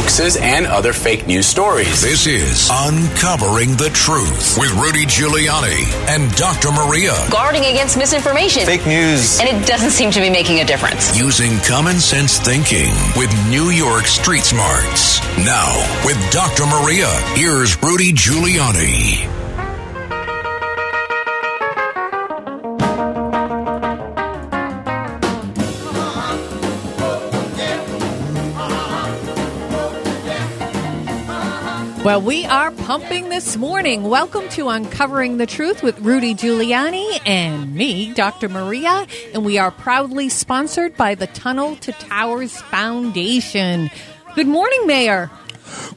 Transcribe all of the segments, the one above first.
hoaxes, and other fake news stories. This is Uncovering the Truth with Rudy Giuliani and Dr. Maria. Guarding against misinformation, fake news, and it doesn't seem to be making a difference. Using common sense thinking with New York Street Smarts. Now, with Dr. Maria, here's Rudy Giuliani. Well, we are pumping this morning. Welcome to Uncovering the Truth with Rudy Giuliani and me, Dr. Maria. And we are proudly sponsored by the Tunnel to Towers Foundation. Good morning, Mayor.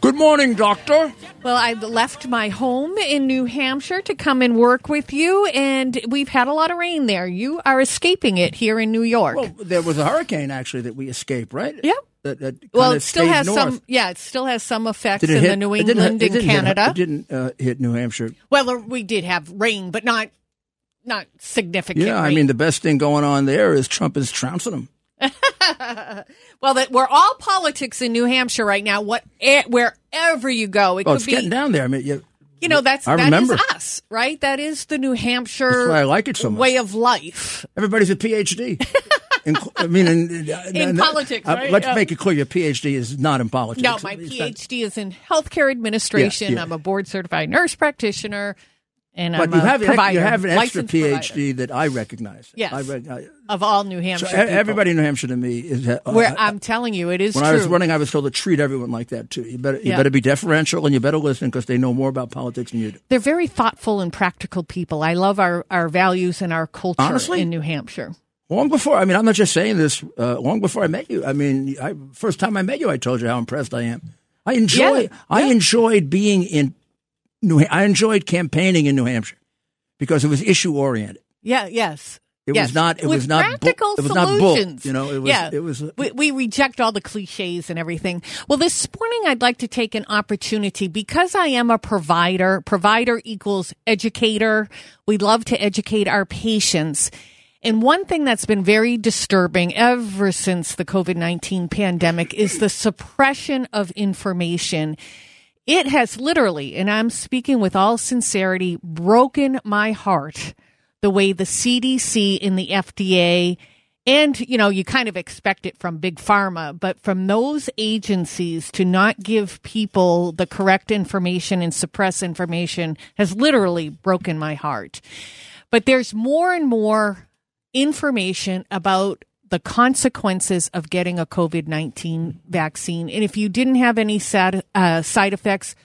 Good morning, Doctor. Well, I left my home in New Hampshire to come and work with you, and we've had a lot of rain there. You are escaping it here in New York. Well, there was a hurricane actually that we escaped, right? Yep that, that well, it still has north. some. Yeah, it still has some effects in hit, the New England and Canada. Hit, it didn't uh, hit New Hampshire. Well, we did have rain, but not not significant. Yeah, rain. I mean the best thing going on there is Trump is trouncing them. well, that we're all politics in New Hampshire right now. What eh, wherever you go, it oh, it's be, getting down there. I mean, you, you know that's I that remember. is us, right? That is the New Hampshire. I like it so much. Way of life. Everybody's a PhD. in, I mean, in, in politics, uh, right? Let's make it clear: your PhD is not in politics. No, my PhD is in healthcare administration. Yeah, yeah. I'm a board certified nurse practitioner. And but I'm you have, provider, you have an extra PhD provider. that I recognize. Yes, I recognize. of all New Hampshire. So everybody in New Hampshire to me is. Uh, Where I'm telling you, it is. When true. I was running, I was told to treat everyone like that too. You better, you yeah. better be deferential and you better listen because they know more about politics than you do. They're very thoughtful and practical people. I love our, our values and our culture Honestly? in New Hampshire. Long before, I mean, I'm not just saying this. Uh, long before I met you, I mean, I, first time I met you, I told you how impressed I am. I enjoy. Yeah, I enjoyed being in New. I enjoyed campaigning in New Hampshire because it was issue oriented. Yeah. Yes. It yes. was not. It With was not. Practical bu- it was solutions. not bull. You know. It was. Yeah. It was. we, we reject all the cliches and everything. Well, this morning I'd like to take an opportunity because I am a provider. Provider equals educator. We love to educate our patients. And one thing that's been very disturbing ever since the COVID 19 pandemic is the suppression of information. It has literally, and I'm speaking with all sincerity, broken my heart the way the CDC and the FDA and you know you kind of expect it from big pharma but from those agencies to not give people the correct information and suppress information has literally broken my heart but there's more and more information about the consequences of getting a COVID 19 vaccine. And if you didn't have any sad, uh, side effects,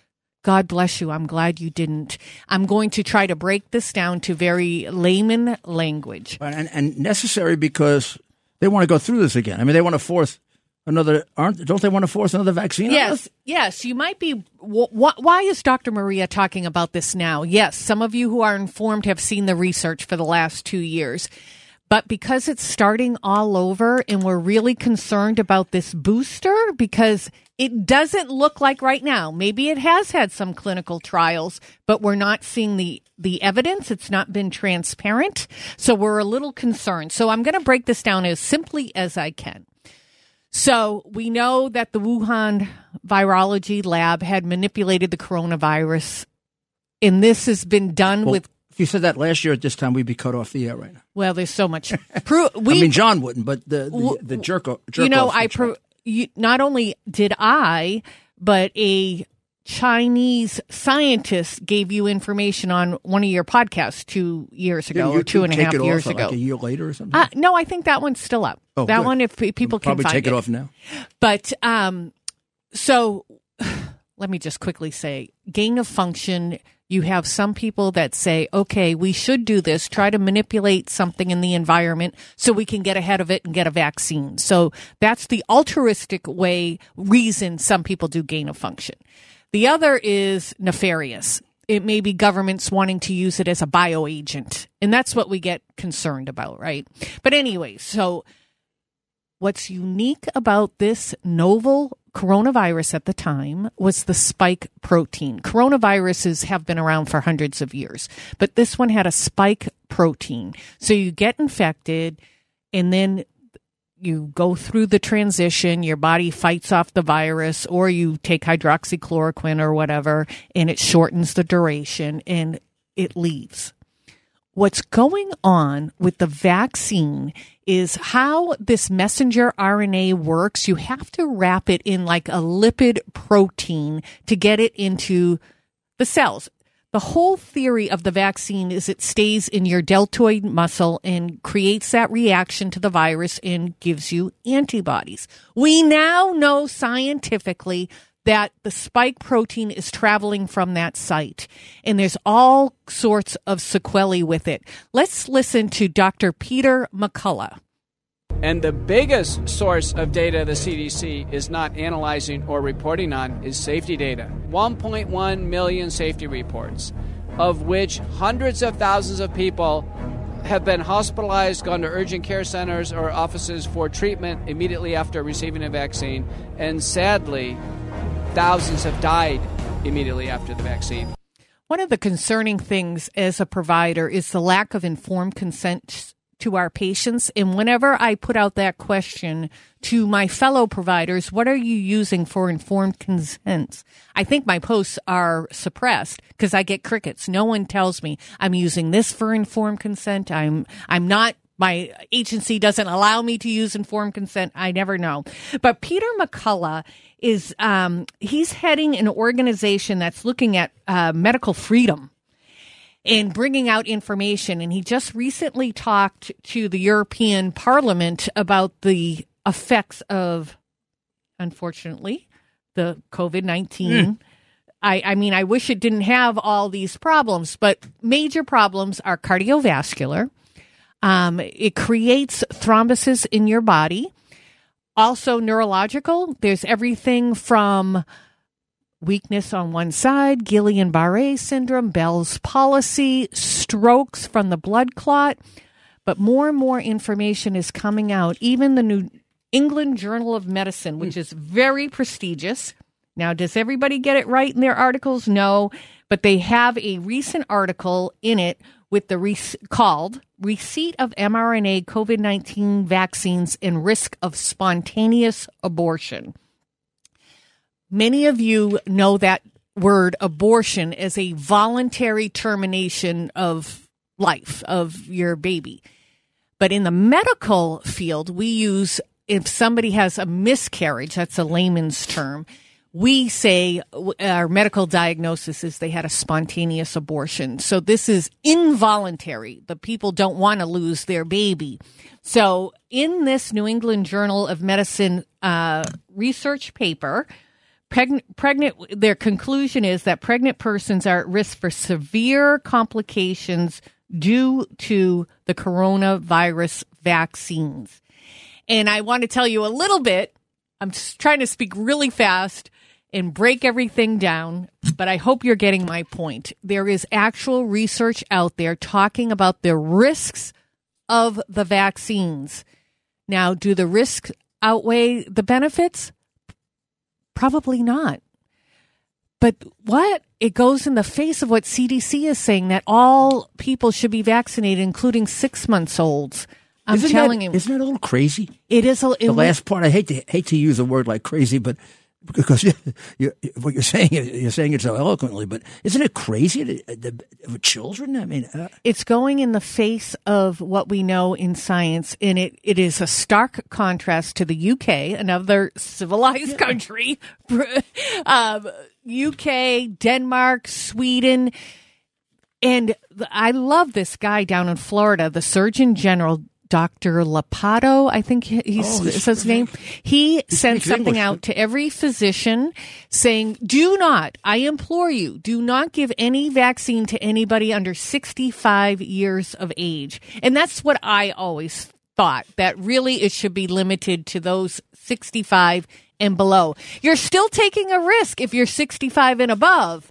God bless you. I'm glad you didn't. I'm going to try to break this down to very layman language. And, and necessary because they want to go through this again. I mean, they want to force another aren't don't they want to force another vaccine yes yes you might be wh- why is dr maria talking about this now yes some of you who are informed have seen the research for the last two years but because it's starting all over and we're really concerned about this booster because it doesn't look like right now, maybe it has had some clinical trials, but we're not seeing the, the evidence. It's not been transparent. So we're a little concerned. So I'm going to break this down as simply as I can. So we know that the Wuhan virology lab had manipulated the coronavirus and this has been done well, with you said that last year at this time, we'd be cut off the air right now. Well, there's so much. Pro- we, I mean, John wouldn't, but the the, the jerk, jerk You know, I pro- you, not only did I, but a Chinese scientist gave you information on one of your podcasts two years ago or two and a half years ago. Like a year later or something. Uh, no, I think that one's still up. Oh, that good. one, if people can probably take it. it off now. But um, so let me just quickly say, gain of function You have some people that say, okay, we should do this, try to manipulate something in the environment so we can get ahead of it and get a vaccine. So that's the altruistic way, reason some people do gain of function. The other is nefarious. It may be governments wanting to use it as a bioagent. And that's what we get concerned about, right? But anyway, so what's unique about this novel coronavirus at the time was the spike protein. Coronaviruses have been around for hundreds of years, but this one had a spike protein. So you get infected and then you go through the transition, your body fights off the virus, or you take hydroxychloroquine or whatever, and it shortens the duration and it leaves. What's going on with the vaccine is how this messenger RNA works. You have to wrap it in like a lipid protein to get it into the cells. The whole theory of the vaccine is it stays in your deltoid muscle and creates that reaction to the virus and gives you antibodies. We now know scientifically that the spike protein is traveling from that site and there's all sorts of sequelae with it. Let's listen to Dr. Peter McCullough. And the biggest source of data the CDC is not analyzing or reporting on is safety data. 1.1 million safety reports, of which hundreds of thousands of people have been hospitalized, gone to urgent care centers or offices for treatment immediately after receiving a vaccine, and sadly, thousands have died immediately after the vaccine. One of the concerning things as a provider is the lack of informed consent to our patients. And whenever I put out that question to my fellow providers, what are you using for informed consent? I think my posts are suppressed because I get crickets. No one tells me I'm using this for informed consent. I'm, I'm not my agency doesn't allow me to use informed consent. I never know. But Peter McCullough is, um, he's heading an organization that's looking at uh, medical freedom and bringing out information. And he just recently talked to the European Parliament about the effects of, unfortunately, the COVID 19. Mm. I, I mean, I wish it didn't have all these problems, but major problems are cardiovascular. Um, it creates thrombosis in your body. Also, neurological. There's everything from weakness on one side, Guillain Barre syndrome, Bell's palsy, strokes from the blood clot. But more and more information is coming out. Even the New England Journal of Medicine, which is very prestigious. Now, does everybody get it right in their articles? No, but they have a recent article in it with the re- called receipt of mRNA COVID 19 vaccines and risk of spontaneous abortion. Many of you know that word abortion as a voluntary termination of life of your baby. But in the medical field, we use if somebody has a miscarriage, that's a layman's term, we say our medical diagnosis is they had a spontaneous abortion. So this is involuntary. The people don't want to lose their baby. So in this New England Journal of Medicine uh, research paper, Pregnant, pregnant, their conclusion is that pregnant persons are at risk for severe complications due to the coronavirus vaccines. And I want to tell you a little bit. I'm trying to speak really fast and break everything down, but I hope you're getting my point. There is actual research out there talking about the risks of the vaccines. Now, do the risks outweigh the benefits? Probably not. But what? It goes in the face of what CDC is saying that all people should be vaccinated, including six months olds. I'm isn't telling that, you, isn't that a little crazy? It is. A, it the last part, I hate to hate to use a word like crazy, but because you, you, what you're saying you're saying it so eloquently, but isn't it crazy to, to, children? I mean, uh, it's going in the face of what we know in science, and it, it is a stark contrast to the UK, another civilized yeah. country, um, UK, Denmark, Sweden. And I love this guy down in Florida, the Surgeon General Dr. Ladapo, I think he- oh, he's Oh, says his name. He sent something English, out to every physician saying, do not, I implore you, do not give any vaccine to anybody under 65 years of age. And that's what I always thought, that really it should be limited to those 65 and below. You're still taking a risk if you're 65 and above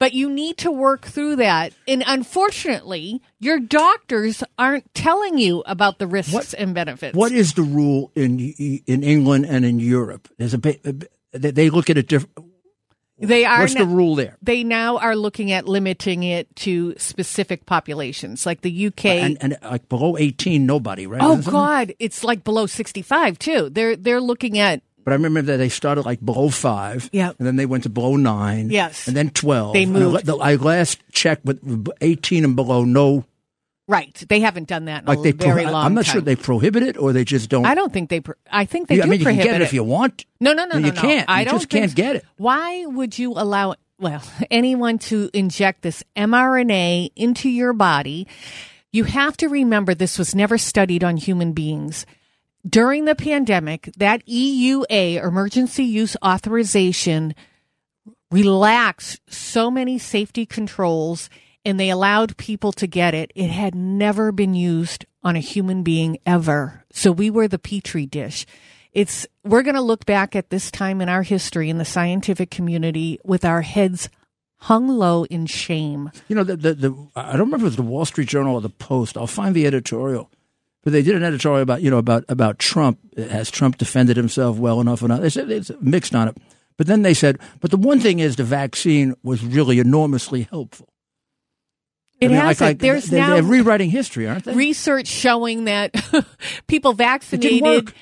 but you need to work through that. And unfortunately, your doctors aren't telling you about the risks What- and benefits. What is the rule in in England and in Europe? There's a they look at it different. they are What's the no- rule there? They now are looking at limiting it to specific populations, like the UK. And, and like below 18, nobody, right? oh Isn't it? God, it's like below sixty-five too. They're they're looking at But I remember that they started like below five. Yeah. And then they went to below nine. Yes. And then 12. They And I moved. I, last checked with 18 and below, no. Right. They haven't done that in Like a they, very pro- long I'm not time. sure they prohibit it or they just don't. I don't think they. Pro- I think they Yeah, do I mean, you can prohibit get it, if you want. No, no, no, No, no, you no. can't. I You don't just can't so. get it. Why would you allow well anyone to inject this mRNA into your body? You have to remember this was never studied on human beings. During the pandemic, that EUA emergency use authorization relaxed so many safety controls and they allowed people to get it. It had never been used on a human being ever. So we were the petri dish. It's we're going to look back at this time in our history in the scientific community with our heads hung low in shame. You know, the, the, the, I don't remember if it was the Wall Street Journal or the Post. I'll find the editorial. But they did an editorial about, you know, about, about Trump. Has Trump defended himself well enough or not? They said it's mixed on it. But then they said, but the one thing is the vaccine was really enormously helpful. It I mean, has like- There's they, now They're rewriting history, aren't they? research showing that people vaccinated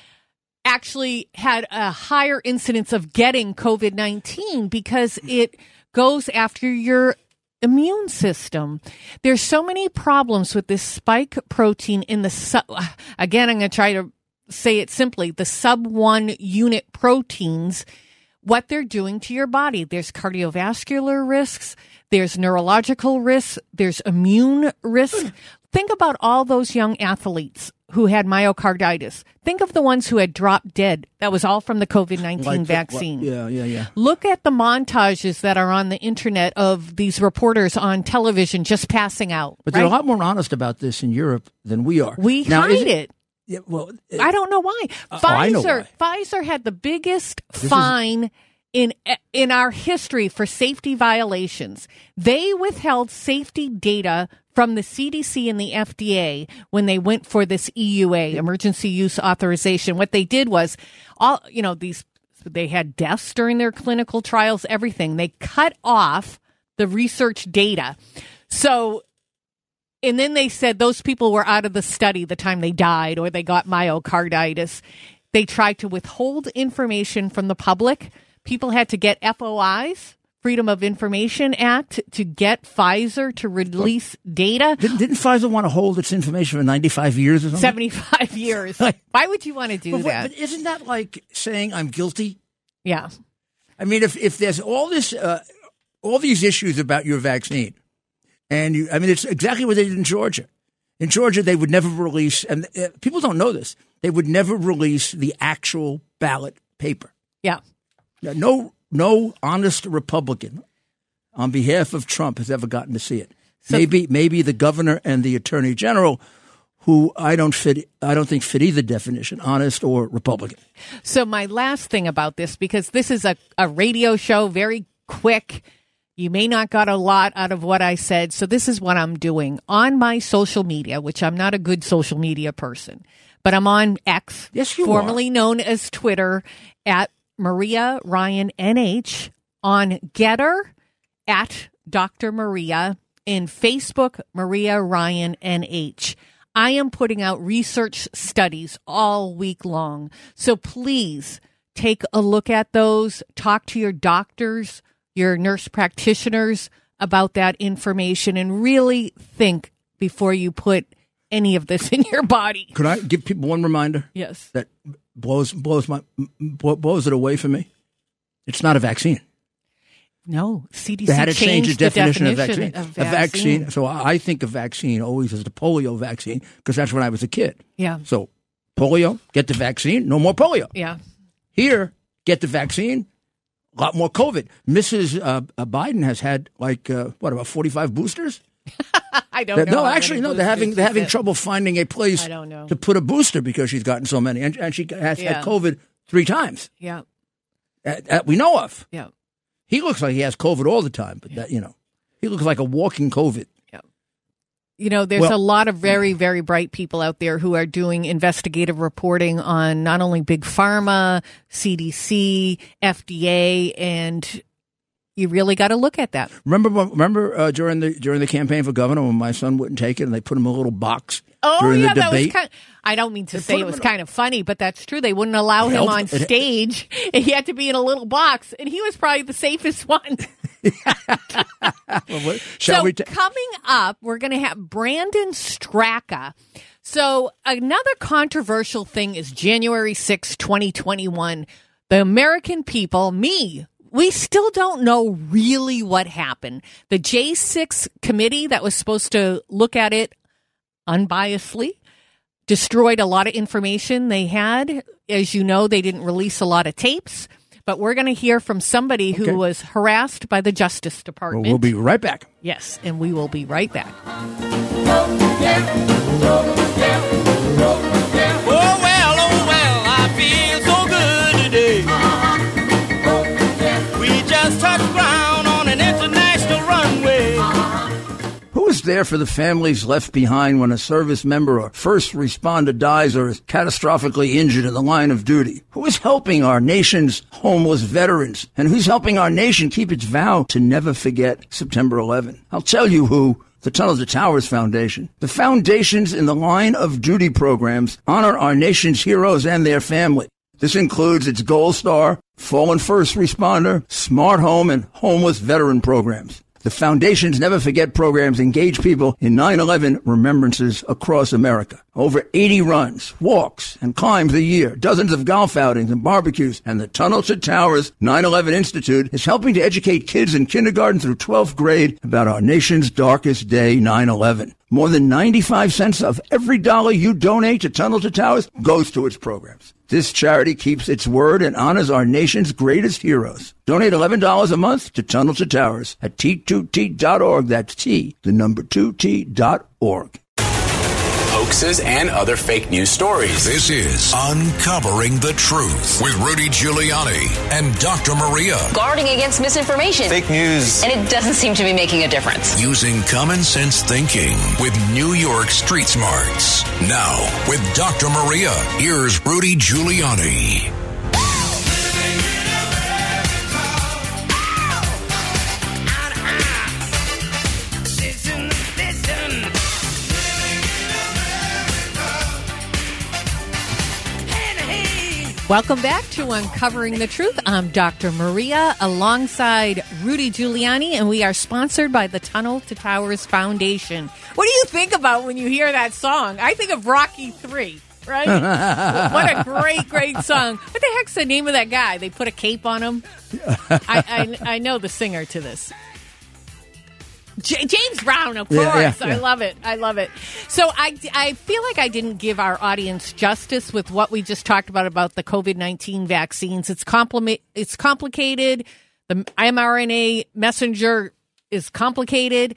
actually had a higher incidence of getting COVID 19 because it goes after your immune system. There's so many problems with this spike protein in the sub. Again, I'm going to try to say it simply the sub one unit proteins what they're doing to your body. There's cardiovascular risks, there's neurological risks, there's immune risk. Think about all those young athletes who had myocarditis. Think of the ones who had dropped dead. That was all from the COVID 19 Like the- vaccine. yeah, yeah, yeah. Look at the montages that are on the internet of these reporters on television just passing out. But they're a lot more honest about this in Europe than we are. we Now, hide is it. Yeah, well, I don't know why. Uh, oh, I know Pfizer Pfizer had the biggest is- fine in in our history for safety violations. They withheld safety data from the CDC and the FDA when they went for this EUA, emergency use authorization. What they did was all, you know, these they had deaths during their clinical trials, everything. They cut off the research data. So and then they said those people were out of the study the time they died or they got myocarditis. They tried to withhold information from the public. People had to get FOIs, Freedom of Information Act, to get Pfizer to release data. didn't, didn't Pfizer want to hold its information for 95 years or something? 75 years. Why would you want to do but, that? But isn't that like saying I'm guilty? yeah. I mean, if if there's all this, uh, all these issues about your vaccine, and you, I mean, it's exactly what they did in Georgia. In Georgia, they would never release, and uh, people don't know this. They would never release the actual ballot paper. Yeah. No, no honest Republican on behalf of Trump has ever gotten to see it. maybe, maybe the governor and the attorney general, who I don't fit, I don't think fit either definition, honest or Republican. So my last thing about this, because this is a, a radio show, very quick. You may not got a lot out of what I said. So this is what I'm doing on my social media, which I'm not a good social media person, but I'm on X, Yes, you formerly known as Twitter, at Maria Ryan NH, on Gettr at Dr. Maria, in Facebook, Maria Ryan NH. I am putting out research studies all week long. So please take a look at those, talk to your doctors, your nurse practitioners about that information, and really think before you put any of this in your body. Could I give people one reminder? Yes. that blows blows my blows it away from me. It's not a vaccine. No, CDC They had to change the changed definition, of, vaccine. of A vaccine. So I I think of vaccine always as the polio vaccine because that's when I was a kid. Yeah. So polio, get the vaccine, no more polio. Yeah. Here, get the vaccine, a lot more COVID. Mrs. Uh, uh, Biden has had like uh, what about forty five boosters? I don't know. no, actually, no. They're having they're having she's trouble finding a place I don't know. to put a booster because she's gotten so many, and, and she has Yeah. had COVID three times. Yeah. that, that we know of. Yeah. He looks like he has COVID all the time, but that you know, he looks like a walking COVID. You know, there's Well- a lot of very, very bright people out there who are doing investigative reporting on not only big pharma, CDC, FDA, and you really got to look at that. Remember, remember uh, during the during the campaign for governor when my son wouldn't take it, and they put him in a little box Oh during yeah, the that was debate. kind. I don't mean to They say it was in a- kind of funny, but that's true. They wouldn't allow him on it- stage. He had to be in a little box, and he was probably the safest one. Well, so we? ta- coming up, we're going to have Brandon Straka. So another controversial thing is January 6, 2021. The American people, me, we still don't know really what happened. The J6 committee that was supposed to look at it unbiasedly destroyed a lot of information they had. As you know, they didn't release a lot of tapes. But we're going to hear from somebody who Okay. was harassed by the Justice well, Department. we'll be right back. Yes, and we will be right back. There for the families left behind when a service member or first responder dies or is catastrophically injured in the line of duty? Who is helping our nation's homeless veterans? And who's helping our nation keep its vow to never forget September 11? I'll tell you who. The Tunnels to Towers Foundation. The foundations in the line of duty programs honor our nation's heroes and their family. This includes its Gold Star, Fallen First Responder, Smart Home, and Homeless Veteran programs. The foundation's Never Forget programs engage people in 9-11 remembrances across America. Over 80 runs, walks, and climbs a year, dozens of golf outings and barbecues, and the Tunnel to Towers 9-11 Institute is helping to educate kids in kindergarten through 12th grade about our nation's darkest day, 9-11. More than 95 cents of every dollar you donate to Tunnel to Towers goes to its programs. This charity keeps its word and honors our nation's greatest heroes. Donate $11 a month to Tunnel to Towers at T2T.org. That's T, the number 2T.org. Hoaxes and other fake news stories. This is Uncovering the Truth with Rudy Giuliani and Dr. Maria. Guarding against misinformation. Fake news. And it doesn't seem to be making a difference. Using common sense thinking with New York Street Smarts. Now, with Dr. Maria, here's Rudy Giuliani. Welcome back to Uncovering the Truth. I'm Dr. Maria alongside Rudy Giuliani, and we are sponsored by the Tunnel to Towers Foundation. What do you think about when you hear that song? I think of Rocky 3. Right? what a great, great song. What the heck's the name of that guy? They put a cape on him. I, I, I know the singer to this. J- James Brown, of course. Yeah, yeah, I love it. I love it. So I, I feel like I didn't give our audience justice with what we just talked about about the COVID nineteen vaccines. It's compliment. It's complicated. The mRNA messenger is complicated.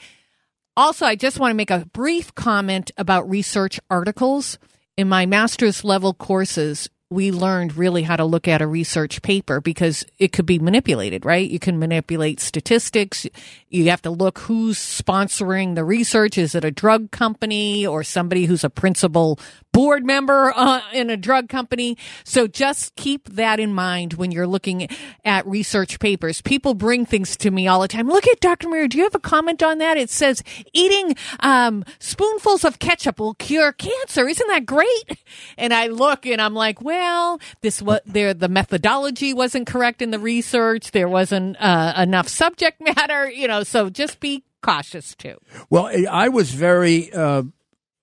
Also, I just want to make a brief comment about research articles. In my master's level courses, we learned really how to look at a research paper because it could be manipulated, right? You can manipulate statistics. You have to look who's sponsoring the research. Is it a drug company or somebody who's a principal board member uh, in a drug company? So just keep that in mind when you're looking at research papers. People bring things to me all the time. Look at Dr. Maria. Do you have a comment on that? It says eating um, spoonfuls of ketchup will cure cancer. Isn't that great? And I look and I'm like, well, this what there the methodology wasn't correct in the research. There wasn't uh, enough subject matter, you know. So just be cautious too. Well, I was very uh,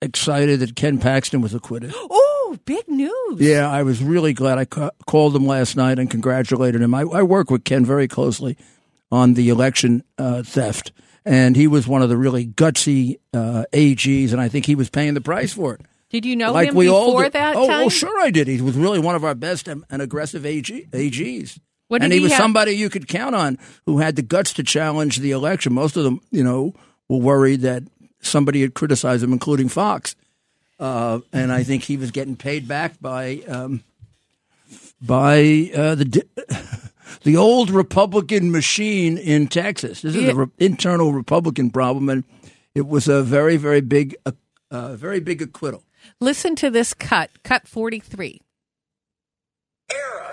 excited that Ken Paxton was acquitted. Oh, big news! Yeah, I was really glad. I ca- called him last night and congratulated him. I, I work with Ken very closely on the election uh, theft, and he was one of the really gutsy uh, AGs, and I think he was paying the price for it. Did you know like him before that oh, time? Oh, sure I did. He was really one of our best and, and aggressive AG, AGs. And he, he was have- somebody you could count on who had the guts to challenge the election. Most of them, you know, were worried that somebody had criticized him, including Fox. Uh, and I think he was getting paid back by um, by uh, the di- the old Republican machine in Texas. This is Yeah. an re- internal Republican problem, and it was a very, very big, uh, uh, very big acquittal. Listen to this cut, cut 43. era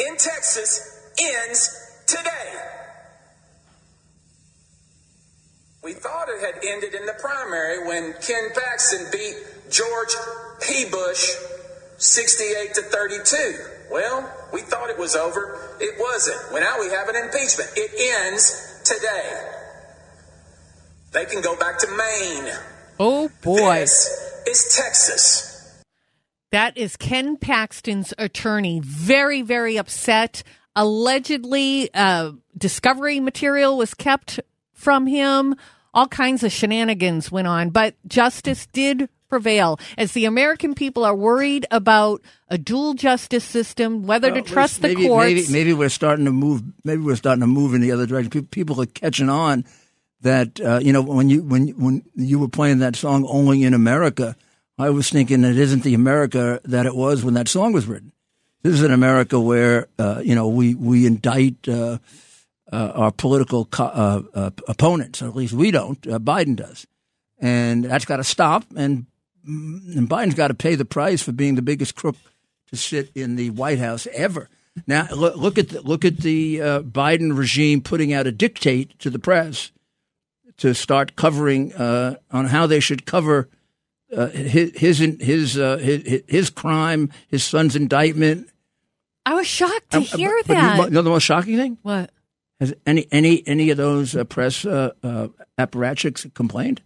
in Texas ends today. We thought it had ended in the primary when Ken Paxton beat George P. Bush 68 to 32. Well, we thought it was over. It wasn't. Well, now we have an impeachment. It ends today. They can go back to Maine. Oh, boy. This is Texas. That is Ken Paxton's attorney. Very, very upset. Allegedly, uh, discovery material was kept from him. All kinds of shenanigans went on, but justice did prevail as the American people are worried about a dual justice system, whether to Well, trust the maybe, courts. Maybe, maybe we're starting to move. Maybe we're starting to move in the other direction. People, people are catching on that uh, you know when you when when you were playing that song "Only in America," I was thinking it isn't the America that it was when that song was written. This is an America where uh, you know we we indict uh, uh, our political co- uh, uh, opponents, or at least we don't. Uh, Biden does, and that's got to stop. And and Biden's got to pay the price for being the biggest crook to sit in the White House ever. Now look, look at the, look at the uh, Biden regime putting out a dictate to the press to start covering uh, on how they should cover uh, his his his, uh, his his crime, his son's indictment. I was shocked to Uh, hear but- but that. you know the most shocking thing? what? Has any any any of those uh, press uh, uh, apparatchiks complained?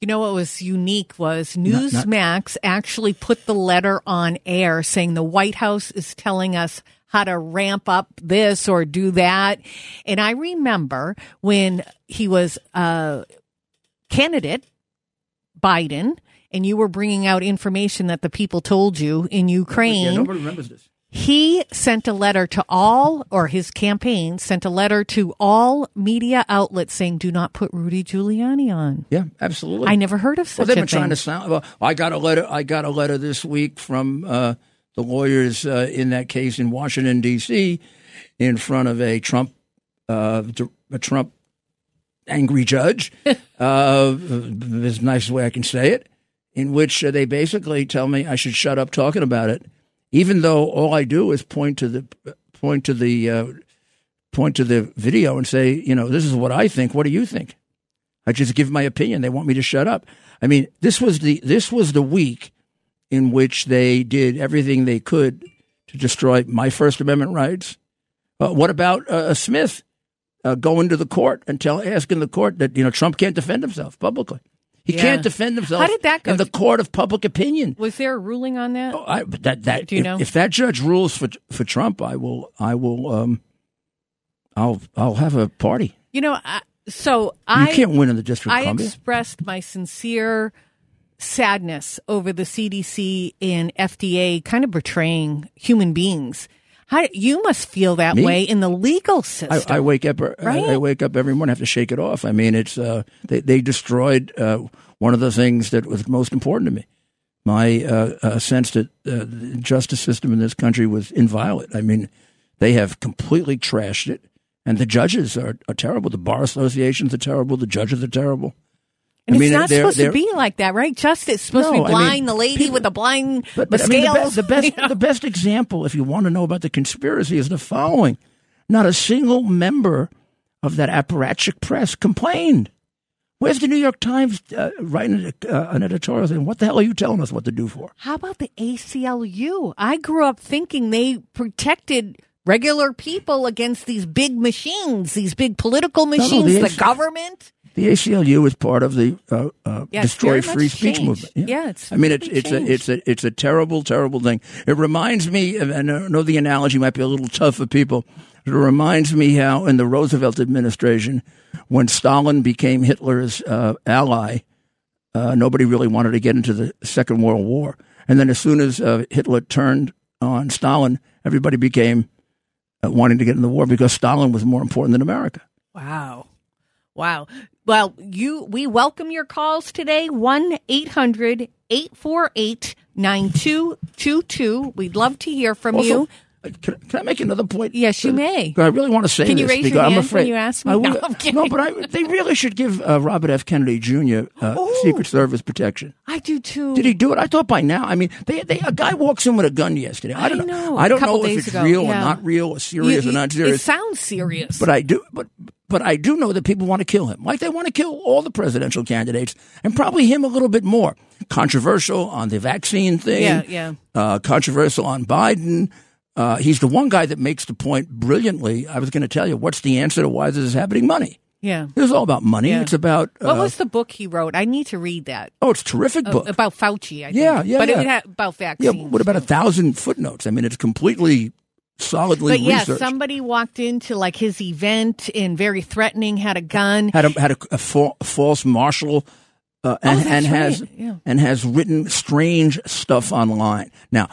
You know what was unique was Not- not- Newsmax actually put the letter on air saying the White House is telling us how to ramp up this or do that. And I remember when he was a candidate, Biden, and you were bringing out information that the people told you in Ukraine. Yeah, nobody remembers this. He sent a letter to all, or his campaign sent a letter to all media outlets saying, "Do not put Rudy Giuliani on." Yeah, absolutely. I never heard of such. Well, they've a been thing. trying to sound. Well, I got a letter. I got a letter this week from uh, the lawyers uh, in that case in Washington D.C. in front of a Trump, uh, a Trump angry judge. uh, is the nicest way I can say it. In which uh, they basically tell me I should shut up talking about it, even though all I do is point to the point to the uh, point to the video and say, you know, this is what I think. What do you think? I just give my opinion. They want me to shut up. I mean, this was the this was the week in which they did everything they could to destroy my First Amendment rights. Uh, what about uh, Smith uh, going to the court and tell asking the court that you know Trump can't defend himself publicly? He Yeah. can't defend himself. How did that go? in the court of public opinion? Was there a ruling on that? Oh, I, that that Do you if, know? if that judge rules for for Trump, I will I will um I'll I'll have a party. You know, I, so You I can't win in the District I Columbia. expressed my sincere sadness over the CDC and FDA kind of betraying human beings. How, you must feel that Me? way in the legal system. I wake up. I, Right? I wake up every morning. I have to shake it off. I mean, it's uh, they they destroyed uh, one of the things that was most important to me. My uh, uh, sense that uh, the justice system in this country was inviolate. I mean, they have completely trashed it, and the judges are, are terrible. The bar associations are terrible. The judges are terrible. And I mean, it's not they're- supposed to they're- be like that, right? Justice is supposed No, to be I mean, blind. the lady people- with the blind But, the but I mean, the, be- the best the best example, if you want to know about the conspiracy, is the following: not a single member of that apparatchik press complained. Where's the New York Times uh, writing uh, an editorial saying, "What the hell are you telling us what to do for?" How about the ACLU? I grew up thinking they protected regular people against these big machines, these big political no, machines, the the, AC government. The ACLU is part of the uh, uh, Yeah, destroy free speech changed. movement. Yeah, it's I mean, it's it's a it's a it's a terrible, terrible thing. It reminds me, of, and I know the analogy might be a little tough for people. It reminds me how in the Roosevelt administration, when Stalin became Hitler's uh, ally, uh, nobody really wanted to get into the Second World War. And then as soon as uh, Hitler turned on Stalin, everybody became uh, wanting to get in the war because Stalin was more important than America. Wow. Wow. Well, you we welcome your calls today 1-800-848-9222. We'd love to hear from Also, you. uh, Can, can I make another point? Yes, you may. I really want to say Can you raise your I'm hand afraid when you ask me? I No, no, but I, they really should give uh, Robert F. Kennedy Jr. Uh, Oh. Secret Service protection. I do too. Did he do it? I thought by now. I mean, they, they, a guy walks in with a gun yesterday. I I don't know. I don't know if it's ago, real or not real, or serious You- or not serious. It sounds serious. but I do, but but I do know that people want to kill him, like they want to kill all the presidential candidates, and probably him a little bit more. Controversial on the vaccine thing. Yeah, yeah. Uh, controversial on Biden. Uh, he's the one guy that makes the point brilliantly. I was going to tell you what's the answer to why this is happening. Money. yeah. It's all about money. Yeah. It's about What uh, was the book he wrote? I need to read that. oh, it's a terrific Uh, book. about Fauci, I think. Yeah, yeah, But yeah. it had about yeah, what about a thousand footnotes? I mean, it's completely solidly But yeah, researched. somebody walked into like his event and very threatening, had a gun. had a had a, a fa- false marshal uh, and, Oh, and has. Yeah. and has written strange stuff online. Now,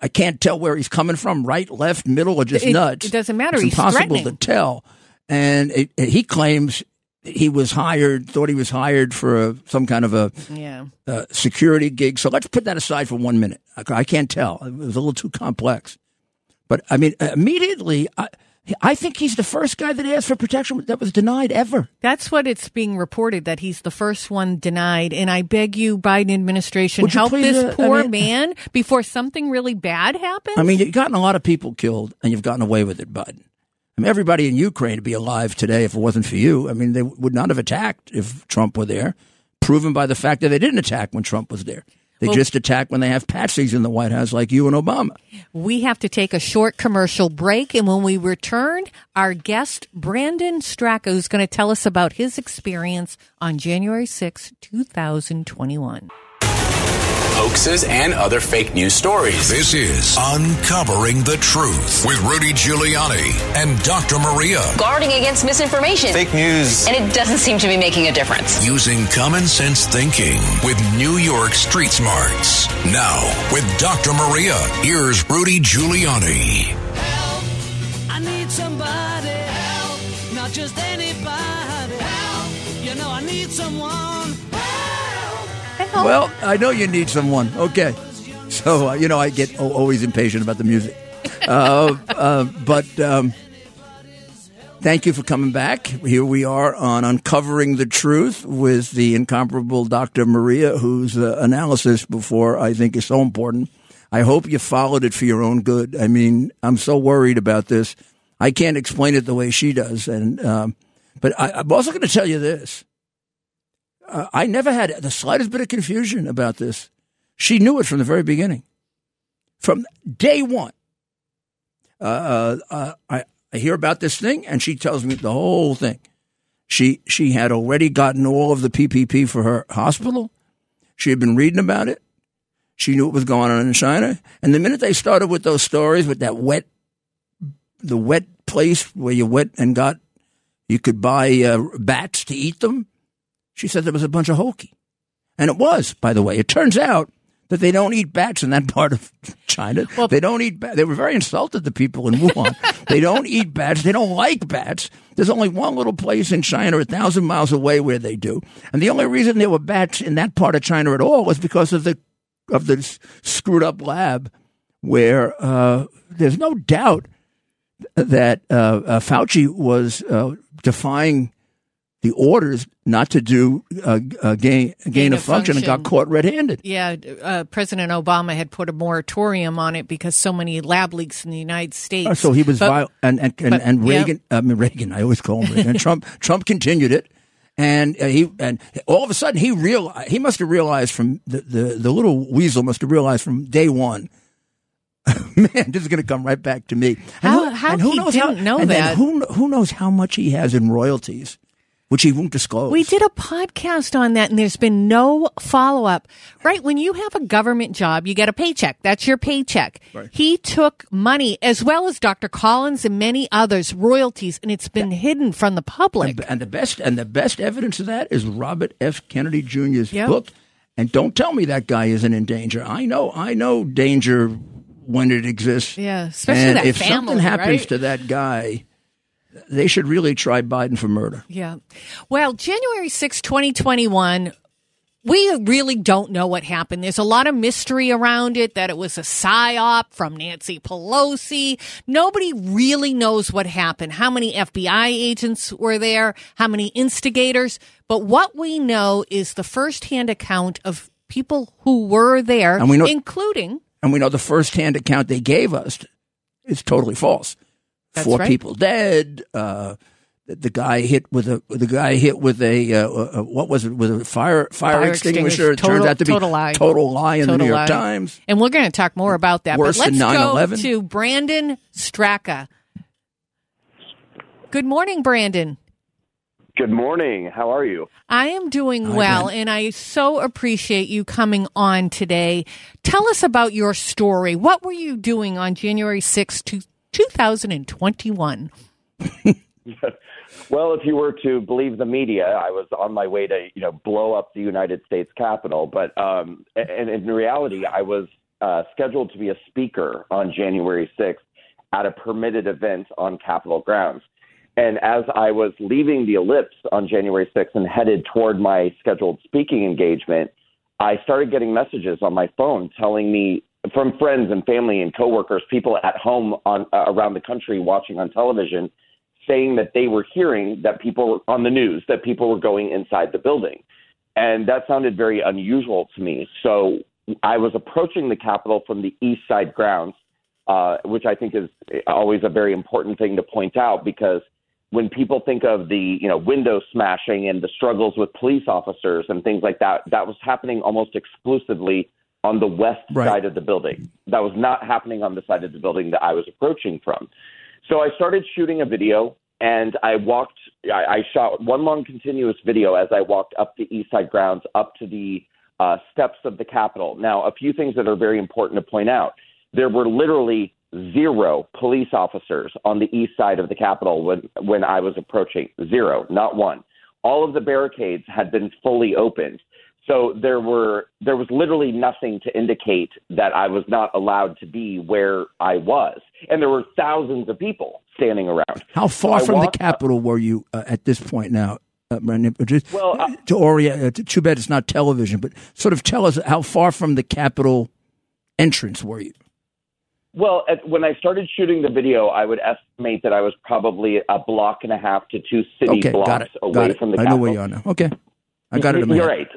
I can't tell where he's coming from, right, left, middle, or just It- nuts. it doesn't matter. It's He's impossible to tell. And it, it- he claims he was hired, thought he was hired for a, some kind of a Yeah. uh, security gig. So let's put that aside for one minute. I, I can't tell. It was a little too complex. But I mean, immediately, I, I think he's the first guy that asked for protection that was denied ever. That's what it's being reported that he's the first one denied. And I beg you, Biden administration, you help please, this uh, I poor mean- man before something really bad happens. I mean, you've gotten a lot of people killed, and you've gotten away with it, Biden. I mean, everybody in Ukraine would be alive today if it wasn't for you. I mean, they would not have attacked if Trump were there, proven by the fact that they didn't attack when Trump was there. They Well- just attack when they have patsies in the White House like you and Obama. we have to take a short commercial break. And when we return, our guest, Brandon Straka, is going to tell us about his experience on January 6, 2021. Hoaxes and other fake news stories. This is Uncovering the Truth with Rudy Giuliani and Dr. Maria. Guarding against misinformation. Fake news. And it doesn't seem to be making a difference. Using common sense thinking with New York Street Smarts. Now, with Dr. Maria, here's Rudy Giuliani. Help! I need somebody help, not just anybody help. You know I need someone help. Well, I know you need someone. Okay. So, uh, you know, I get o- always impatient about the music. Uh, uh, but um, thank you for coming back. Here we are on Uncovering the Truth with the incomparable Dr. Maria, whose uh, analysis before I think is so important. I hope you followed it for your own good. I mean, I'm so worried about this. I can't explain it the way she does. And, um, but I, I'm also going to tell you this. Uh, I never had the slightest bit of confusion about this. She knew it from the very beginning, from day one. Uh, uh, uh, I, I hear about this thing, and she tells me the whole thing. She she had already gotten all of the PPP for her hospital. She had been reading about it. She knew what was going on in China. And the minute they started with those stories with that wet, the wet place where you went and got, you could buy uh, bats to eat them. She said there was a bunch of hokey. And it was, by the way. It turns out that they don't eat bats in that part of China. they don't eat bats. They were very insulted, the people in Wuhan. they don't eat bats. They don't like bats. There's only one little place in China a thousand miles away where they do. And the only reason there were bats in that part of China at all was because of the, of the screwed up lab where, uh, there's no doubt that, uh, uh Fauci was, uh, defying the orders not to do uh, uh, gain gain of function, and got caught red-handed. Yeah, uh, President Obama had put a moratorium on it because so many lab leaks in the United States. Uh, so he was But- viol- and and and, but- and yeah. Reagan. I mean Reagan. I always call him Reagan. and Trump. Trump continued it, and he and all of a sudden he real he must have realized from the the, the little weasel must have realized from day one. Man, this is going to come right back to me. And How- how and who he knows didn't how, know and that? Who who knows how much he has in royalties which he won't disclose. We did a podcast on that and there's been no follow up. Right? When you have a government job, you get a paycheck. That's your paycheck. Right. He took money as well as Dr. Collins and many others, royalties, and it's been hidden from the public. And, and the best and the best evidence of that is Robert F. Kennedy Jr.'s Yep. book. And don't tell me that guy isn't in danger. I know, I know danger when it exists. Yeah, especially and that if family, something happens right? to that guy, they should really try Biden for murder. Yeah. Well, January 6, 2021, we really don't know what happened. There's a lot of mystery around it that it was a psyop from Nancy Pelosi. Nobody really knows what happened. How many FBI agents were there? How many instigators? But what we know is the firsthand account of people who were there, And we know- including And we know the firsthand account they gave us is totally false. That's Four right. people dead. Uh, the, the guy hit with a the guy hit with a, uh, uh, what was it with a fire fire, Fire extinguisher. extinguisher. It turns out to be total lie. total lie in the New York lie. Times. And we're going to talk more about that. Worse but let's than go 9/11? to Brandon Straka. Good morning, Brandon. Good morning. How are you? I am doing Hi, well, Brandon. and I so appreciate you coming on today. Tell us about your story. What were you doing on January sixth, two 2021? Well, if you were to believe the media, I was on my way to, you know, blow up the United States Capitol. But um, and in reality, I was uh, scheduled to be a speaker on January 6th at a permitted event on Capitol grounds. And as I was leaving the ellipse on January 6th and headed toward my scheduled speaking engagement, I started getting messages on my phone telling me from friends and family and coworkers, people at home on uh, around the country watching on television, saying that they were hearing that people on the news that people were going inside the building, and that sounded very unusual to me. So I was approaching the Capitol from the east side grounds, uh, which I think is always a very important thing to point out because when people think of the you know window smashing and the struggles with police officers and things like that, that was happening almost exclusively on the west Right. side of the building. That was not happening on the side of the building that I was approaching from. So I started shooting a video and I walked, I, I shot one long continuous video as I walked up the east side grounds, up to the uh, steps of the Capitol. Now, a few things that are very important to point out. There were literally zero police officers on the east side of the Capitol when, when I was approaching. Zero, not one. All of the barricades had been fully opened. So there were there was literally nothing to indicate that I was not allowed to be where I was, and there were thousands of people standing around. How far I from the Capitol were you uh, at this point now, uh, Just Well, I- to orient, uh, too bad it's not television, but sort of tell us how far from the Capitol entrance were you? Well, at, when I started shooting the video, I would estimate that I was probably a block and a half to two city Okay, blocks away from the I know Capitol. where you are now. Okay, I got it. In my You're right.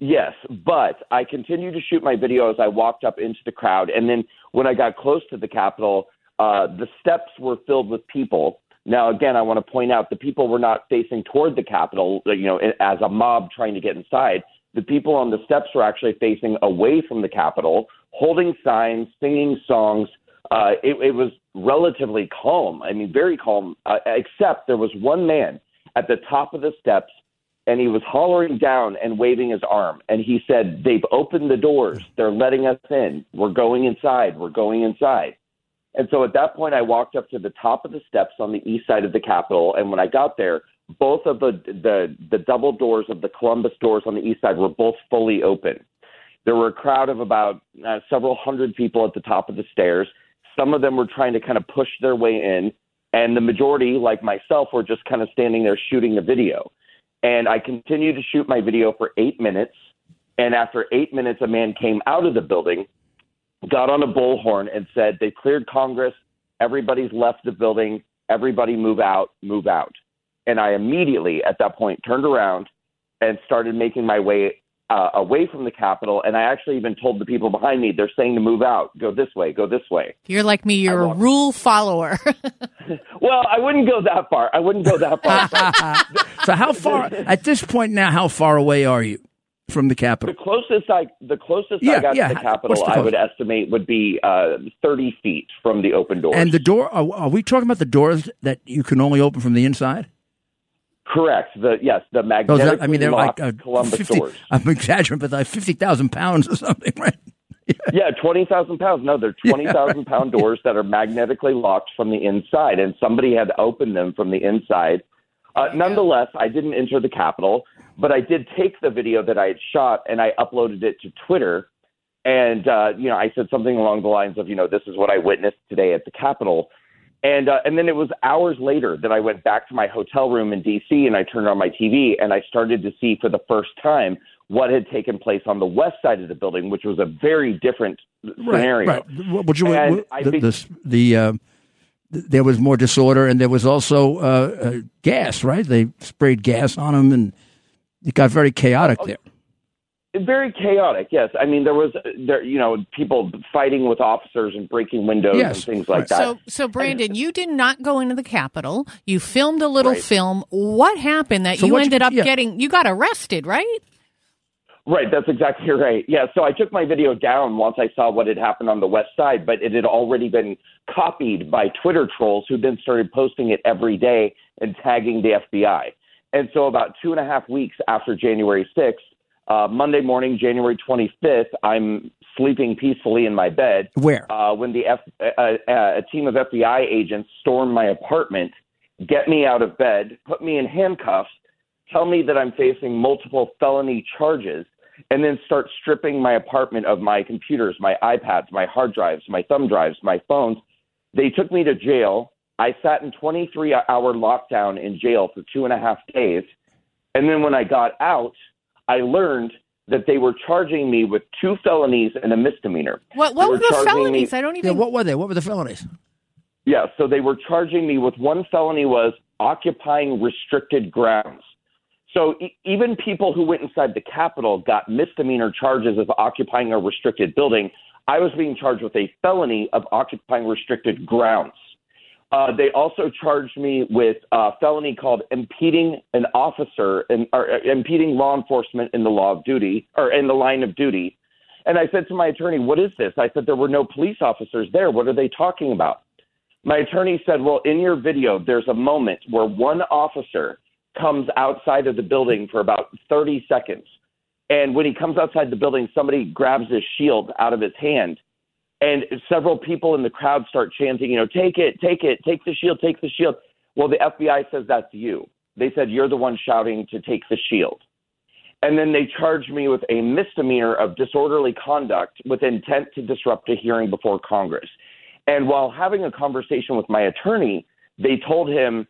Yes, but I continued to shoot my video as I walked up into the crowd, and then when I got close to the Capitol, uh, the steps were filled with people. Now, again, I want to point out the people were not facing toward the Capitol, you know, as a mob trying to get inside. The people on the steps were actually facing away from the Capitol, holding signs, singing songs. Uh, it, it was relatively calm. I mean, very calm, uh, except there was one man at the top of the steps and he was hollering down and waving his arm. And he said, They've opened the doors. They're letting us in. We're going inside. We're going inside. And so at that point, I walked up to the top of the steps on the east side of the Capitol. And when I got there, both of the, the, the double doors of the Columbus doors on the east side were both fully open. There were a crowd of about uh, several hundred people at the top of the stairs. Some of them were trying to kind of push their way in. And the majority, like myself, were just kind of standing there shooting the video. And I continued to shoot my video for eight minutes. And after eight minutes, a man came out of the building, got on a bullhorn, and said, They cleared Congress. Everybody's left the building. Everybody move out, move out. And I immediately, at that point, turned around and started making my way uh, away from the Capitol. And I actually even told the people behind me, they're saying to move out, go this way, go this way. You're like me. You're a rule follower. Well, I wouldn't go that far. I wouldn't go that far. So how far at this point now? How far away are you from the capital The closest I the closest Yeah, I got yeah. to the What's Capitol, the I would estimate would be uh, thirty feet from the open door. And the door? Are, are we talking about the doors that you can only open from the inside? Correct. The yes, the Oh, is magnetic. I mean, they're like uh, Columbus 50, doors. I'm exaggerating, but like 50,000 pounds or something, right? Yeah, twenty thousand pounds. No, they're twenty thousand pound doors that are magnetically locked from the inside, and somebody had opened them from the inside. Uh, nonetheless, I didn't enter the Capitol, but I did take the video that I had shot and I uploaded it to Twitter. And uh, you know, I said something along the lines of, you know, this is what I witnessed today at the Capitol. And uh, and then it was hours later that I went back to my hotel room in D.C. and I turned on my TV and I started to see for the first time what had taken place on the west side of the building, which was a very different scenario. Right. What, Would you, And what- the, be- the, the, uh, there was more disorder, and there was also uh, uh, gas. Right? They sprayed gas on them, and it got very chaotic Oh, there. Very chaotic, yes. I mean, there was, there, you know, people fighting with officers and breaking windows Yes, and things like right. that. So, so Brandon, you did not go into the Capitol. You filmed a little Right. film. What happened that So you what you- ended up yeah. getting? You got arrested, right? Right, that's exactly right. Yeah, so I took my video down once I saw what had happened on the west side, but it had already been copied by Twitter trolls who then started posting it every day and tagging the FBI. And so about two and a half weeks after January 6th, uh, Monday morning, January 25th, I'm sleeping peacefully in my bed. Where? Uh, when the F, uh, uh, a team of FBI agents storm my apartment, get me out of bed, put me in handcuffs, tell me that I'm facing multiple felony charges, and then start stripping my apartment of my computers, my iPads, my hard drives, my thumb drives, my phones. They took me to jail. I sat in 23 hour lockdown in jail for two and a half days. And then when I got out, I learned that they were charging me with two felonies and a misdemeanor. What? What They were the charging me- felonies? I don't Yeah, even. what were they? What were the felonies? Yeah, so they were charging me with one felony was occupying restricted grounds. So e- even people who went inside the Capitol got misdemeanor charges of occupying a restricted building. I was being charged with a felony of occupying restricted grounds. Uh, they also charged me with a felony called impeding an officer and or uh, impeding law enforcement in the law of duty or in the line of duty. And I said to my attorney, "What is this?" I said, "There were no police officers there. What are they talking about?" My attorney said, Well, in your video, there's a moment where one officer comes outside of the building for about 30 seconds. And when he comes outside the building, somebody grabs his shield out of his hand. And several people in the crowd start chanting, you know, take it, take it, take the shield, take the shield. Well, the FBI says that's you. They said you're the one shouting to take the shield. And then they charged me with a misdemeanor of disorderly conduct with intent to disrupt a hearing before Congress. And while having a conversation with my attorney, they told him,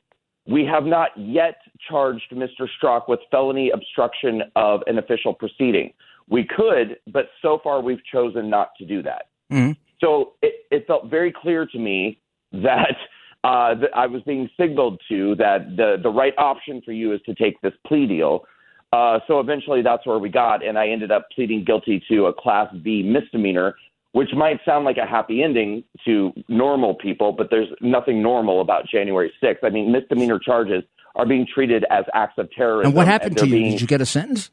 We have not yet charged Mr. Straka with felony obstruction of an official proceeding. We could, but so far we've chosen not to do that. Mhm. So it, it felt very clear to me that, uh, that I was being signaled to that the, the right option for you is to take this plea deal. Uh, so eventually that's where we got, and I ended up pleading guilty to a Class B misdemeanor, which might sound like a happy ending to normal people, but there's nothing normal about January 6th. I mean, misdemeanor charges are being treated as acts of terrorism. And what happened to they're you? being- Did you get a sentence?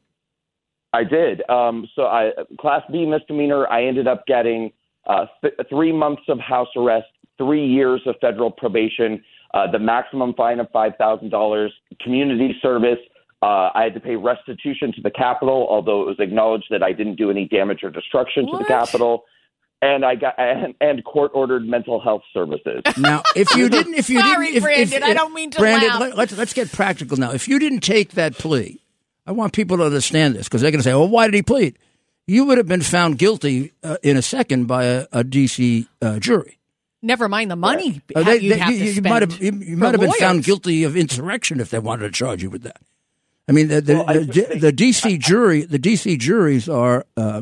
I did. Um, so I class B misdemeanor. I ended up getting uh, th- three months of house arrest, three years of federal probation, uh, the maximum fine of five thousand dollars, community service. Uh, I had to pay restitution to the Capitol, although it was acknowledged that I didn't do any damage or destruction to the Capitol. And I got and, and court ordered mental health services. Now, if you didn't, if you Sorry, didn't, if, Brandon, if, I don't mean to Brandon, laugh. Let, let's let's get practical now. If you didn't take that plea, I want people to understand this because they're going to say, "Well, why did he plead?" You would have been found guilty uh, in a second by a, a DC uh, jury. Never mind the money Uh, ha- they- you'd they- have you, to you spend. might have you, you might have been found guilty of insurrection if they wanted to charge you with that. I mean, the the, Well, I the, just the DC jury, the DC juries are, uh,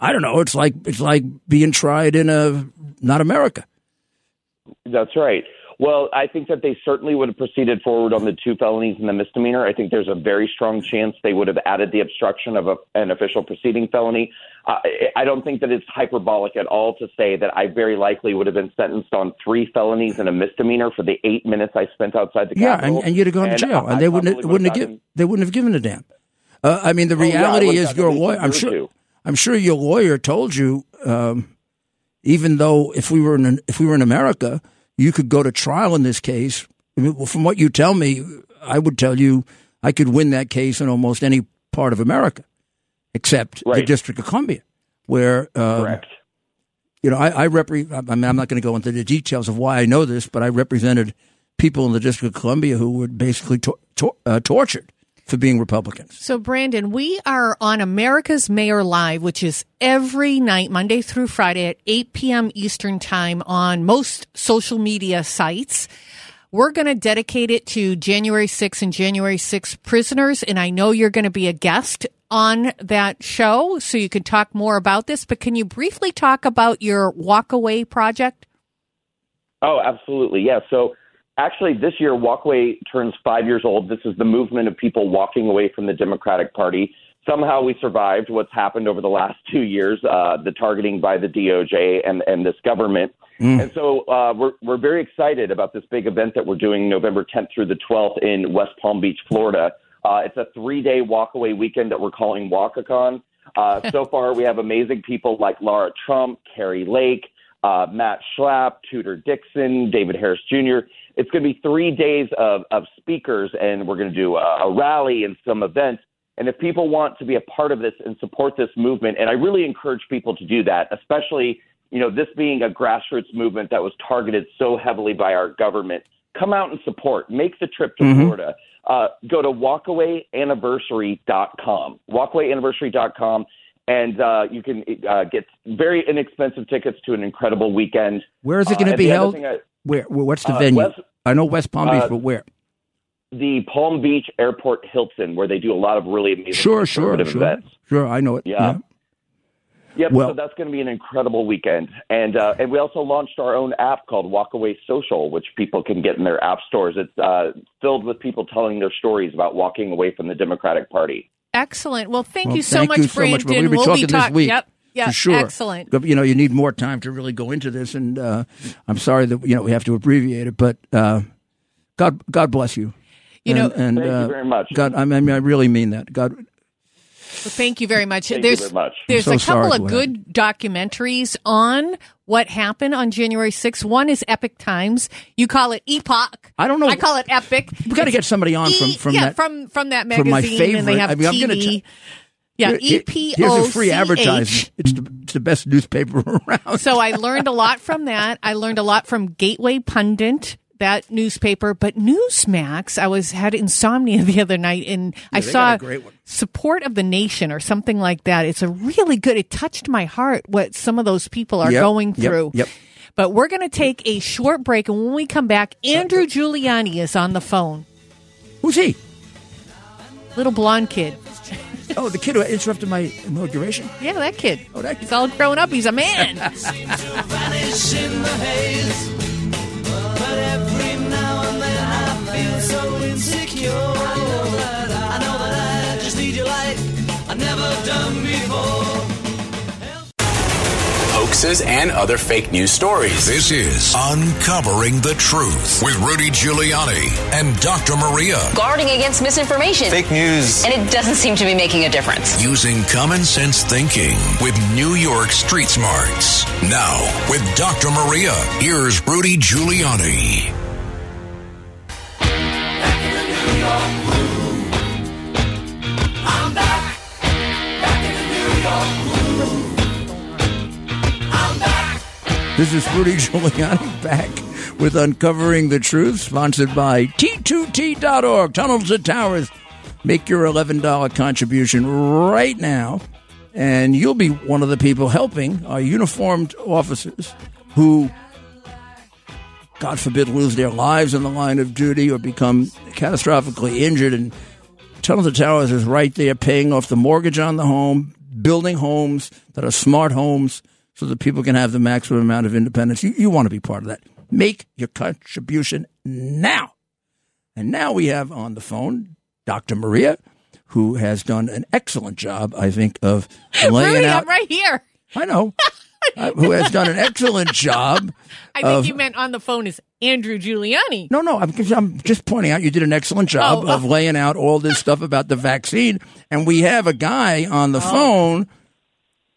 I don't know, it's like it's like being tried in a not America. That's right. Well, I think that they certainly would have proceeded forward on the two felonies and the misdemeanor. I think there's a very strong chance they would have added the obstruction of a, an official proceeding felony. Uh, I- I don't think that it's hyperbolic at all to say that I very likely would have been sentenced on three felonies and a misdemeanor for the eight minutes I spent outside the Yeah, Capitol. and, and you'd have gone to jail, I and they wouldn't probably wouldn't have given they wouldn't have given a damn. Uh, I mean, the Oh, yeah, reality is your lawyer. I'm sure. two. I'm sure your lawyer told you. Um, even though if we were in if we were in America, you could go to trial in this case. I mean, From what you tell me, I would tell you I could win that case in almost any part of America, except the District of Columbia, where um, Correct. you know, I, I represent. I mean, I'm not going to go into the details of why I know this, but I represented people in the District of Columbia who were basically tor- tor- uh, tortured for being Republicans. So, Brandon, we are on America's Mayor Live, which is every night, Monday through Friday at 8 p.m. Eastern Time on most social media sites. We're going to dedicate it to January 6th and January 6th prisoners. And I know you're going to be a guest on that show, so you can talk more about this. But can you briefly talk about your walkaway project? Oh, absolutely. Yeah. So actually, this year, Walkaway turns five years old. This is the movement of people walking away from the Democratic Party. Somehow we survived what's happened over the last two years, uh, the targeting by the DOJ and, and this government. And so uh, we're, we're very excited about this big event that we're doing November 10th through the 12th in West Palm Beach, Florida. Uh, it's a three day walkaway weekend that we're calling Walkacon. Uh, so far, we have amazing people like Laura Trump, Kari Lake, uh, Matt Schlapp, Tudor Dixon, David Harris Jr. It's going to be three days of, of speakers, and we're going to do a, a rally and some events. And if people want to be a part of this and support this movement, and I really encourage people to do that, especially you know this being a grassroots movement that was targeted so heavily by our government, come out and support. Make the trip to Florida. Uh, go to walkawayanniversary.com. Walkawayanniversary.com. And uh, you can uh, get very inexpensive tickets to an incredible weekend. Where is it Uh, going to and be held? I- where, where? What's the Uh, venue? West- I know West Palm Beach, uh, but where? the Palm Beach Airport Hilton, where they do a lot of really amazing Sure, sure, sure. events. Sure, I know it. Yeah. Yep. Well- so that's going to be an incredible weekend, and uh, and we also launched our own app called Walkaway Social, which people can get in their app stores. It's uh, filled with people telling their stories about walking away from the Democratic Party. Excellent. Well, thank Well, you so thank much, you so much. Brandon. We'll be we'll talking be this week. Yep. Yep. for sure. Excellent. But, You know, you need more time to really go into this, and uh, I'm sorry that you know we have to abbreviate it, but uh, God, God bless you. You and, know- and Thank you uh, very much. God, I mean, I really mean that. God, Well, thank you very much. Thank you there's very much. there's I'm a couple of what good documentaries on what happened on January 6th. One is Epic Times. You call it Epoch. I don't know. I call it Epic. we got to get somebody on from E- from yeah, that. from from that from magazine, my and they have I mean, I'm TV. gonna t- yeah, E P Here's O a free advertisement. It's the, it's the best newspaper around. So I learned a lot from that. I learned a lot from Gateway Pundit, that newspaper. But Newsmax, I was had insomnia the other night, and I saw a great one. support of the nation or something like that. It's a really good. It touched my heart what some of those people are Yep, going yep, through. yep. But we're going to take a short break, and when we come back, Andrew Giuliani is on the phone. Who's he? Little blonde kid. Oh, the kid who interrupted my inauguration. Yeah, that kid. Oh, that He's all grown up. He's a man. Hoaxes and other fake news stories. This is Uncovering the Truth with Rudy Giuliani and Dr. Maria. Guarding against misinformation. Fake news. And it doesn't seem to be making a difference. Using common sense thinking with New York Street Smarts. Now, with Dr. Maria, here's Rudy Giuliani. This is Rudy Giuliani back with Uncovering the Truth, sponsored by T2T.org. Tunnels and Towers. Make your $11 contribution right now, and you'll be one of the people helping our uniformed officers who, God forbid, lose their lives in the line of duty or become catastrophically injured. And Tunnels and Towers is right there paying off the mortgage on the home, building homes that are smart homes so that people can have the maximum amount of independence. You, you want to be part of that. Make your contribution now. And now we have on the phone Dr. Maria, who has done an excellent job, I think, of laying Rudy, out. I'm right here. I know. uh, who has done an excellent job. I think you meant on the phone is Andrew Giuliani. No, no, I'm, I'm just pointing out you did an excellent job Oh. of laying out all this stuff about the vaccine. And we have a guy on Oh. the phone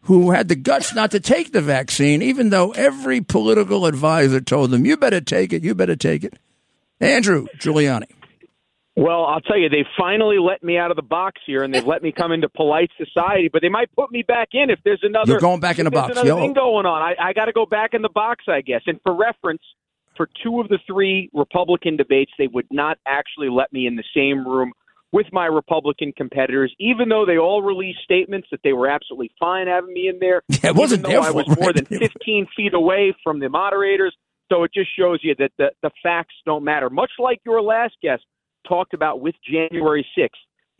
who had the guts not to take the vaccine, even though every political advisor told them, you better take it, you better take it. Andrew Giuliani. Well, I'll tell you, they finally let me out of the box here, and they've let me come into polite society. But they might put me back in if there's another. You're going back in the box, Another yo. thing going on. I, I got to go back in the box, I guess. And for reference, for two of the three Republican debates, they would not actually let me in the same room with my Republican competitors, even though they all released statements that they were absolutely fine having me in there. Yeah, it wasn't even though their I was fault, more than 15 feet away from the moderators. So it just shows you that the, the facts don't matter. Much like your last guest talked about with January 6th,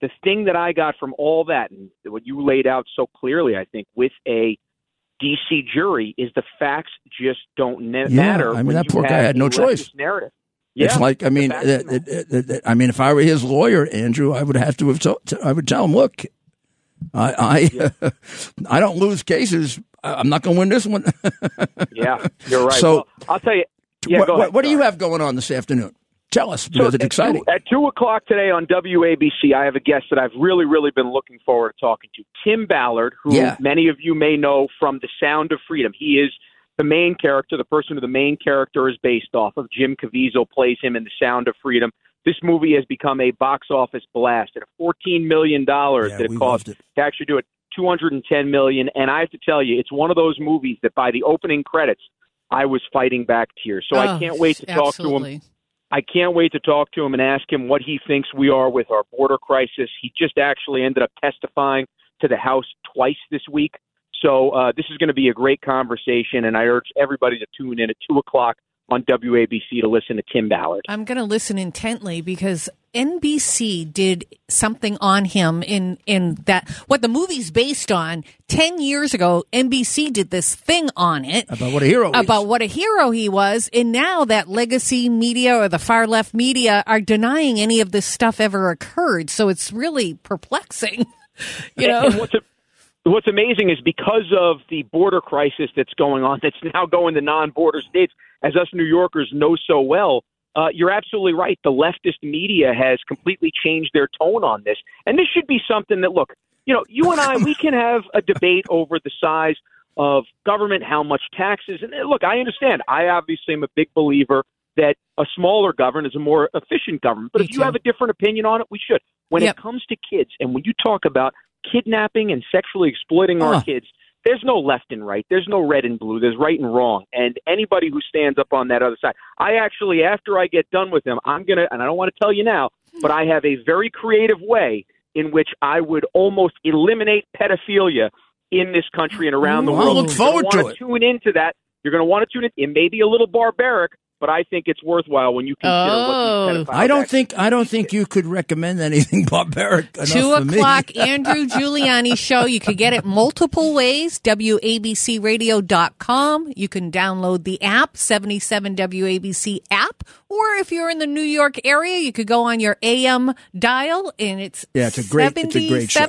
the thing that I got from all that, and what you laid out so clearly, I think, with a DC jury, is the facts just don't ne- Yeah, matter. I mean, that poor guy had no choice. leftist Narrative. It's like I mean, uh, uh, uh, I mean, if I were his lawyer, Andrew, I would have to have. To, I would tell him, look, I I, I don't lose cases. I'm not going to win this one. yeah, you're right. So- well, I'll tell you. Yeah, what ahead. what do you have going on this afternoon? Tell us because it's exciting. Two, at two o'clock today on WABC, I have a guest that I've really, really been looking forward to talking to. Tim Ballard, who Yeah. many of you may know from The Sound of Freedom. He is the main character, the person who the main character is based off of. Jim Caviezel plays him in The Sound of Freedom. This movie has become a box office blast at $14 million Yeah, that it cost it. to actually do it. 210 million and I have to tell you it's one of those movies that by the opening credits I was fighting back tears. So I Oh, can't wait to talk to him. I can't wait to talk to him and ask him what he thinks we are with our border crisis. He just actually ended up testifying to the House twice this week. So uh, this is going to be a great conversation, and I urge everybody to tune in at 2 o'clock on WABC to listen to Tim Ballard. I'm going to listen intently because NBC did something on him in in that what the movie's based on. Ten years ago, NBC did this thing on it About what a hero he is. about what a hero he was, and now that legacy media or the far left media are denying any of this stuff ever occurred. So it's really perplexing. You know, And what's, amazing is because of the border crisis that's going on, that's now going to non-border states, as us New Yorkers know so well. Uh, you're absolutely right. The leftist media has completely changed their tone on this, and this should be something that look, you know, you and I, we can have a debate over the size of government, how much taxes, and uh, look, I understand. I obviously am a big believer that a smaller government is a more efficient government. But Me if you too. have a different opinion on it, we should. When Yep. it comes to kids, and when you talk about kidnapping and sexually exploiting Huh. our kids, there's no left and right. There's no red and blue. There's right and wrong. And anybody who stands up on that other side, I actually, after I get done with them, I'm gonna, and I don't want to tell you now, but I have a very creative way in which I would almost eliminate pedophilia in this country and around the world. I look You're forward to it. Tune into that. You're going to want to tune in. It may be a little barbaric, but I think it's worthwhile when you consider Oh. what these pedophiles I don't think I don't think you could recommend anything barbaric enough Two for me. o'clock, Andrew Giuliani show. You could get it multiple ways. WABCRadio.com. You can download the app, 77 WABC app. Or if you're in the New York area, you could go on your AM dial and it's Yeah, it's a great- it's a great show.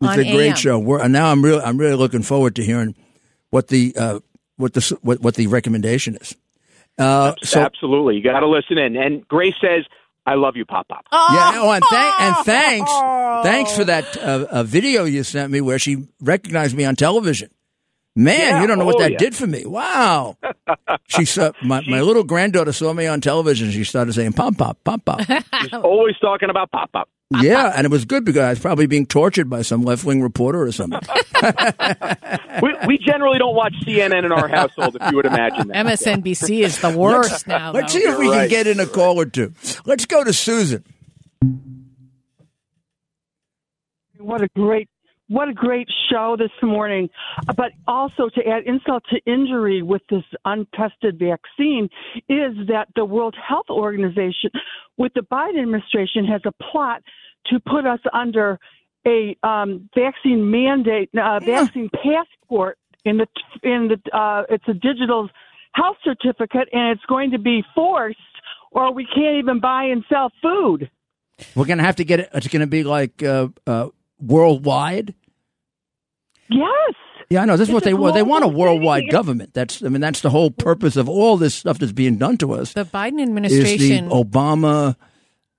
It's a great AM. show. We're, and now I'm really I'm really looking forward to hearing what the uh, what the what, what the recommendation is. Uh, so Absolutely. You got to listen in. And Grace says, I love you, Pop Pop. yeah, oh, and, thank and thanks thanks for that uh, uh, video you sent me where she recognized me on television. Man, Yeah, you don't know what oh, that yeah. did for me. Wow. she saw my, my little granddaughter saw me on television. She started saying pop pop pop pop. She's always talking about Pop Pop. Yeah, and it was good because I was probably being tortured by some left wing reporter or something. We, we generally don't watch CNN in our household, if you would imagine that. MSNBC is the worst now. Let's though. see if we You're can right. get in a call or two. Let's go to Susan. What a great what a great show this morning. But also to add insult to injury with this untested vaccine is that the World Health Organization with the Biden administration has a plot to put us under a um, vaccine mandate, uh, vaccine passport in the in the uh, it's a digital health certificate and it's going to be forced or we can't even buy and sell food. We're going to have to get it. It's going to be like uh, uh, worldwide. Yes. Yeah, I know. This is It's what they want. They want a worldwide thing. government. That's. I mean, that's the whole purpose of all this stuff that's being done to us. The Biden Is the administration, Obama,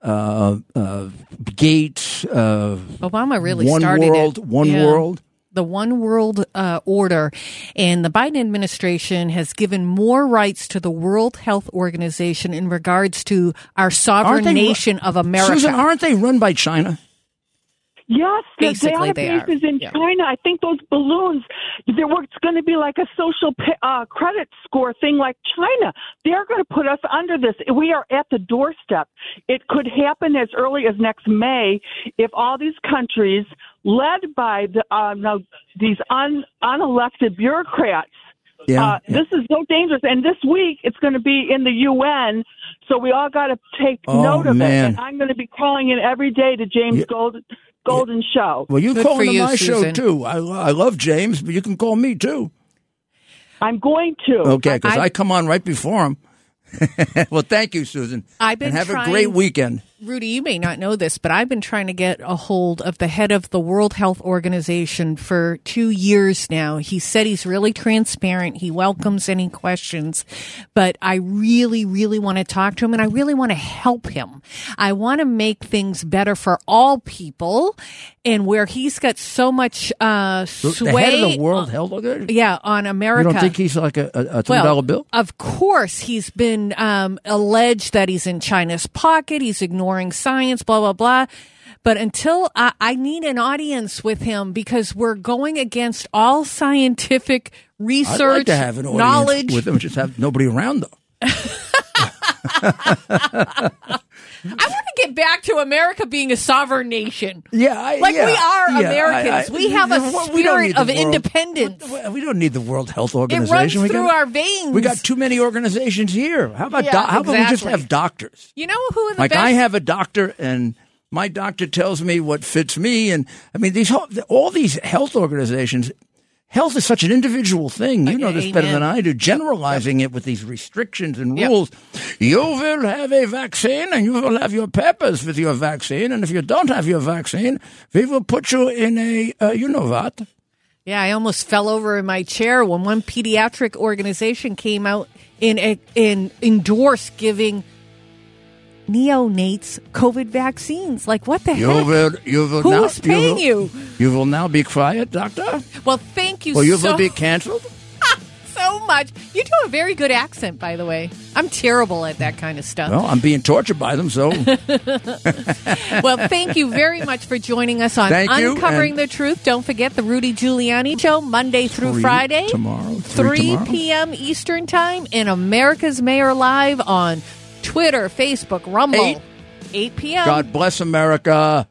uh, uh, Gates, uh, Obama really one started world, it. one Yeah. world. the one world uh, order, and the Biden administration has given more rights to the World Health Organization in regards to our sovereign Aren't they- nation of America. Susan, aren't they run by China? Yes, the Basically, they are. databases in Yeah. China. I think those balloons. There was going to be like a social uh, credit score thing, like China. They're going to put us under this. We are at the doorstep. It could happen as early as next May if all these countries, led by the uh, now these un, unelected bureaucrats. Yeah, uh, This is so dangerous. And this week it's going to be in the UN, so we all got to take Oh, note of man. it. And I'm going to be calling in every day to James Golden. Golden Show. Well, you Good call for into you, my show too. I, I love James, but you can call me too. I'm going to. Okay, because I- I, come on right before him. well, thank you, Susan. I've been and have trying- a great weekend. Rudy, you may not know this, but I've been trying to get a hold of the head of the World Health Organization for two years now. He said he's really transparent. He welcomes any questions, but I really, really want to talk to him and I really want to help him. I want to make things better for all people and where he's got so much, uh, sway. The head of the World Health Organization. yeah, on America. You don't think he's like a, a, a three Well, bill? Of course, he's been um, alleged that he's in China's pocket. He's ignoring science, blah blah blah. But until I, I need an audience with him because we're going against all scientific research, I'd like to have an audience knowledge. with him. Just have nobody around though. I want get back to America being a sovereign nation. Yeah, I, Like yeah, we are yeah, Americans. I- I- we have a well, we don't spirit of world- independence. We don't need the World Health It Organization. runs we through got, our veins. We got too many organizations here. How about Yeah, doc- how about we just have doctors? You know who Like best? I have a doctor, and my doctor tells me what fits me. And I mean, these whole- all these health organizations. Health is such an individual thing. You know this better than I do. Generalizing it with these restrictions and Yep. rules. You will have a vaccine and you will have your papers with your vaccine. And if you don't have your vaccine, we will put you in a, uh, you know what? Yeah, I almost fell over in my chair when one pediatric organization came out in in endorse giving neonates COVID vaccines. Like what the You heck? will, you will Who now, is paying will, you? You will now be quiet, doctor. Well, thank you Or you so, will be canceled. so much. You do a very good accent, by the way. I'm terrible at that kind of stuff. Well, I'm being tortured by them, so well, thank you very much for joining us on Thank Uncovering the Truth. Don't forget the Rudy Giuliani Show, Monday through Three Friday. tomorrow, three 3 tomorrow. p.m. Eastern Time, in America's Mayor Live on Twitter, Facebook, Rumble. Eight. 8 p.m. God bless America.